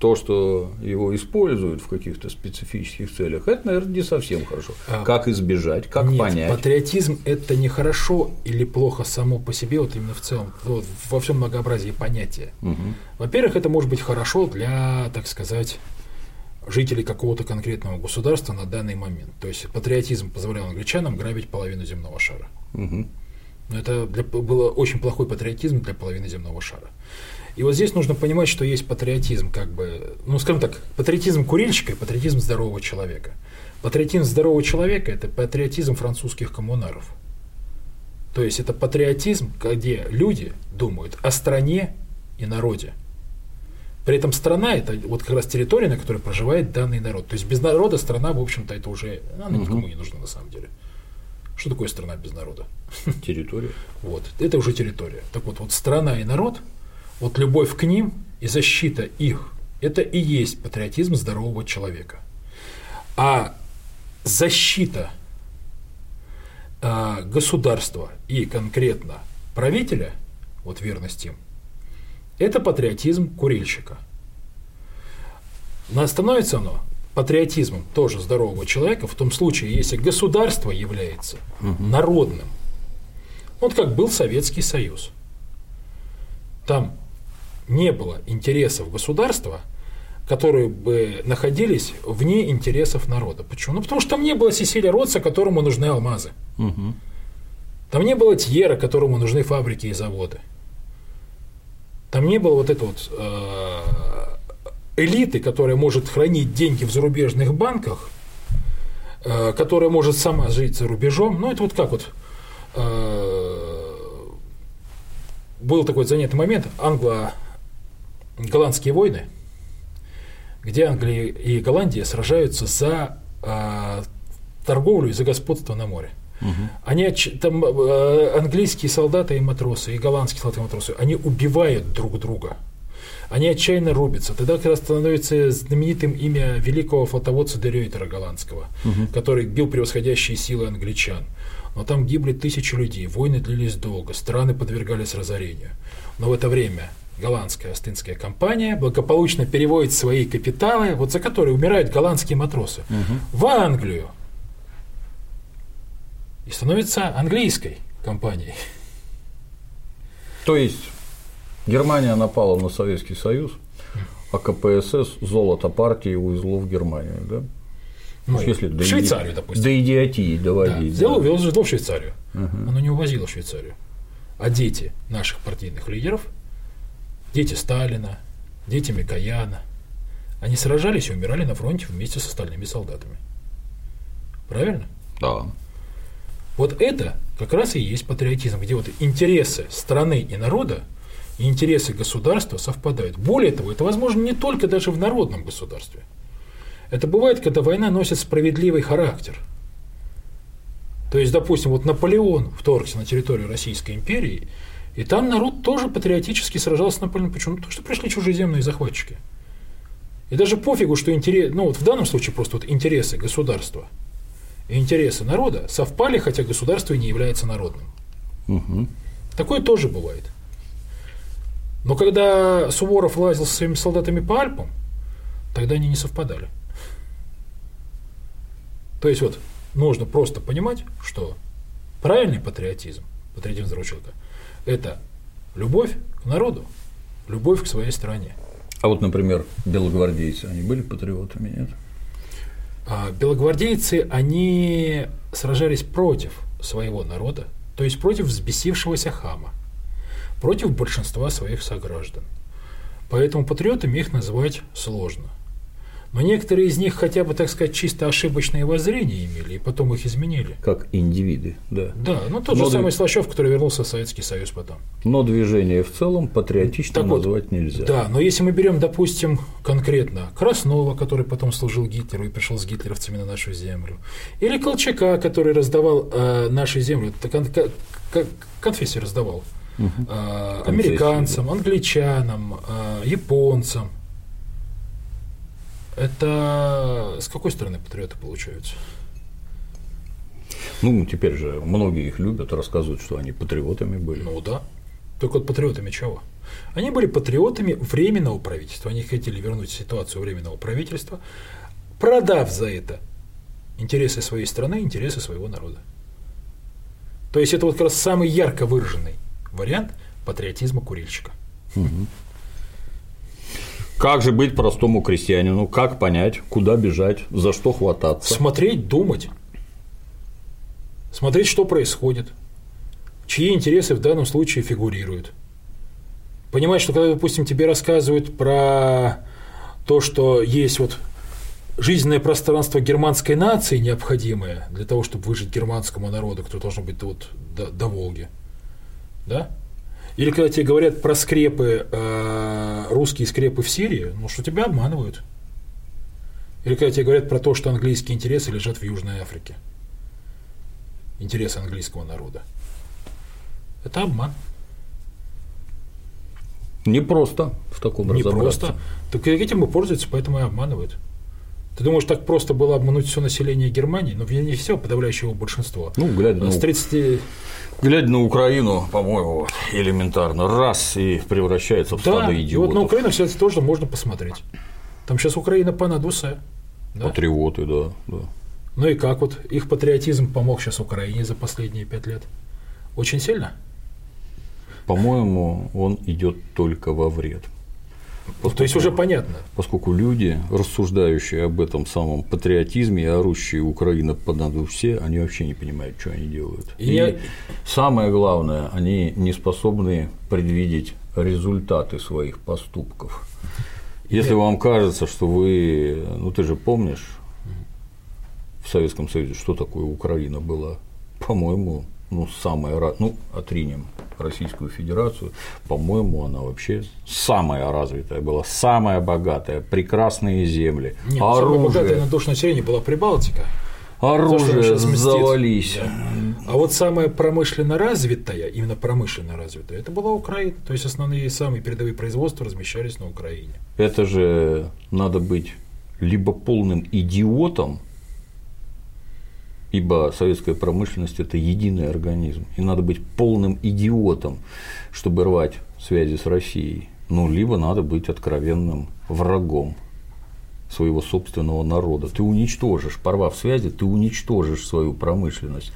то, что его используют в каких-то специфических целях, это, наверное, не совсем хорошо. А, как избежать, как нет, понять? Патриотизм это не хорошо или плохо само по себе, вот именно в целом, вот, во всем многообразии понятия. Угу. Во-первых, это может быть хорошо для, так сказать, жителей какого-то конкретного государства на данный момент. То есть патриотизм позволял англичанам грабить половину земного шара. Угу. Но это для, было очень плохой патриотизм для половины земного шара. И вот здесь нужно понимать, что есть патриотизм, как бы, ну, скажем так, патриотизм курильщика и патриотизм здорового человека. Патриотизм здорового человека – это патриотизм французских коммунаров. То есть это патриотизм, где люди думают о стране и народе. При этом страна – это вот как раз территория, на которой проживает данный народ. То есть без народа страна, в общем-то, это уже, она никому не нужна на самом деле. Что такое страна без народа? Территория. [LAUGHS] Вот, это уже территория. Так вот, вот страна и народ – вот любовь к ним и защита их – это и есть патриотизм здорового человека. А защита э, государства и конкретно правителя, вот верность им, это патриотизм курильщика. Но становится оно патриотизмом тоже здорового человека в том случае, если государство является угу. народным. Вот как был Советский Союз. Там не было интересов государства, которые бы находились вне интересов народа. Почему? Ну, потому что там не было Сесилия Ротса, которому нужны алмазы. Угу. Там не было Тьера, которому нужны фабрики и заводы. Там не было вот этой вот э, элиты, которая может хранить деньги в зарубежных банках, э, которая может сама жить за рубежом. Ну, это вот как вот э, был такой занятый момент англо голландские войны, где Англия и Голландия сражаются за э, торговлю и за господство на море. Угу. Они там э, английские солдаты и матросы, и голландские солдаты и матросы, они убивают друг друга. Они отчаянно рубятся. Тогда как раз становится знаменитым имя великого флотоводца Дерейтера голландского, угу. который бил превосходящие силы англичан. Но там гибли тысячи людей, войны длились долго, страны подвергались разорению. Но в это время голландская Остинская компания благополучно переводит свои капиталы, вот за которые умирают голландские матросы, угу. в Англию. И становится английской компанией. То есть Германия напала на Советский Союз, а КПСС золото партии увезло в Германию, да? Ну, если в Швейцарию, допустим. До идиотии доводить. Да, взяло, да. в Швейцарию. Угу. Оно не увозило в Швейцарию. А дети наших партийных лидеров – дети Сталина, дети Микояна. Они сражались и умирали на фронте вместе с остальными солдатами. Правильно? Да. Вот это как раз и есть патриотизм, где вот интересы страны и народа и интересы государства совпадают. Более того, это возможно не только даже в народном государстве. Это бывает, когда война носит справедливый характер. То есть, допустим, вот Наполеон вторгся на территорию Российской империи и там народ тоже патриотически сражался с Наполеоном. Почему? Потому что пришли чужеземные захватчики. И даже пофигу, что интерес, ну вот в данном случае просто вот интересы государства и интересы народа совпали, хотя государство и не является народным. Угу. Такое тоже бывает. Но когда Суворов лазил со своими солдатами по Альпам, тогда они не совпадали. То есть вот нужно просто понимать, что правильный патриотизм, патриотизм здорового человека – это любовь к народу, любовь к своей стране. А вот, например, белогвардейцы, они были патриотами, нет? А белогвардейцы, они сражались против своего народа, то есть против взбесившегося хама, против большинства своих сограждан. Поэтому патриотами их назвать сложно. Но некоторые из них хотя бы, так сказать, чисто ошибочные воззрения имели, и потом их изменили. Как индивиды, да. Да, ну тот Но же самый Слащев, который вернулся в Советский Союз потом. Но движение в целом патриотично так назвать вот, нельзя. Да, но если мы берем, допустим, конкретно Краснова, который потом служил Гитлеру и пришел с гитлеровцами на нашу землю, или Колчака, который раздавал э, нашу землю, кон- кон- конфессии раздавал, угу. э, американцам, англичанам, э, японцам – это с какой стороны патриоты получаются? Ну, теперь же многие их любят, рассказывают, что они патриотами были. Ну да. Только вот патриотами чего? Они были патриотами временного правительства. Они хотели вернуть ситуацию временного правительства, продав за это интересы своей страны, интересы своего народа. То есть это вот как раз самый ярко выраженный вариант патриотизма курильщика. Угу. Как же быть простому крестьянину? Как понять, куда бежать, за что хвататься? Смотреть, думать. Смотреть, что происходит. Чьи интересы в данном случае фигурируют. Понимать, что когда, допустим, тебе рассказывают про то, что есть вот жизненное пространство германской нации необходимое для того, чтобы выжить германскому народу, кто должен быть вот до, до Волги, да? Или когда тебе говорят про скрепы, э, русские скрепы в Сирии, ну что тебя обманывают. Или когда тебе говорят про то, что английские интересы лежат в Южной Африке. Интересы английского народа. Это обман. Не просто в таком Не просто. Так этим и пользуются, поэтому и обманывают. Ты думаешь, так просто было обмануть все население Германии? Но не все, подавляющее его большинство. Ну, глядя на... С 30 глядя на Украину, по-моему, элементарно, раз и превращается в да, стадо идиотов. И вот на Украину, кстати, тоже можно посмотреть. Там сейчас Украина понадуса. Да? Патриоты, да, да. Ну и как вот их патриотизм помог сейчас Украине за последние пять лет? Очень сильно? По-моему, он идет только во вред. Поскольку, То есть уже понятно. Поскольку люди, рассуждающие об этом самом патриотизме и орущие Украина под наду все, они вообще не понимают, что они делают. И, и я... самое главное, они не способны предвидеть результаты своих поступков. Если вам кажется, что вы, ну ты же помнишь в Советском Союзе, что такое Украина была, по-моему, ну, самая, ну, отринем Российскую Федерацию, по-моему, она вообще самая развитая была, самая богатая, прекрасные земли, Нет, оружие. Самая богатая на душ населения была Прибалтика. Оружие завались. Да. А вот самая промышленно развитая, именно промышленно развитая, это была Украина. То есть основные самые передовые производства размещались на Украине. Это же надо быть либо полным идиотом, ибо советская промышленность – это единый организм, и надо быть полным идиотом, чтобы рвать связи с Россией, ну, либо надо быть откровенным врагом своего собственного народа. Ты уничтожишь, порвав связи, ты уничтожишь свою промышленность,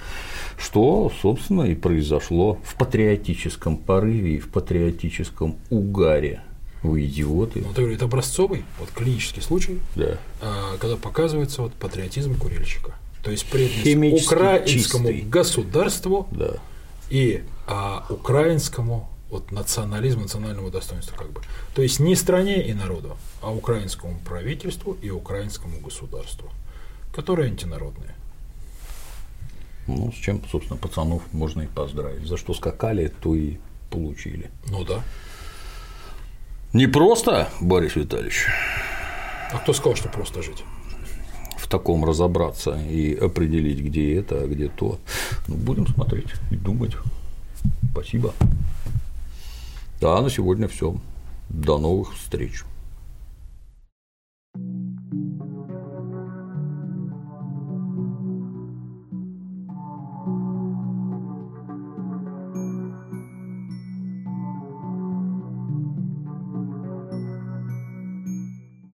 что, собственно, и произошло в патриотическом порыве и в патриотическом угаре. Вы идиоты. Ну, ты это образцовый, вот клинический случай, да. А, когда показывается вот патриотизм курильщика то есть преданность украинскому чистый. государству да. и а, украинскому вот, национализму, национальному достоинству как бы. То есть не стране и народу, а украинскому правительству и украинскому государству, которые антинародные. Ну, с чем, собственно, пацанов можно и поздравить. За что скакали, то и получили. Ну да. Не просто, Борис Витальевич. А кто сказал, что просто жить? таком разобраться и определить, где это, а где то. Ну, будем смотреть и думать. Спасибо. Да, на сегодня все. До новых встреч.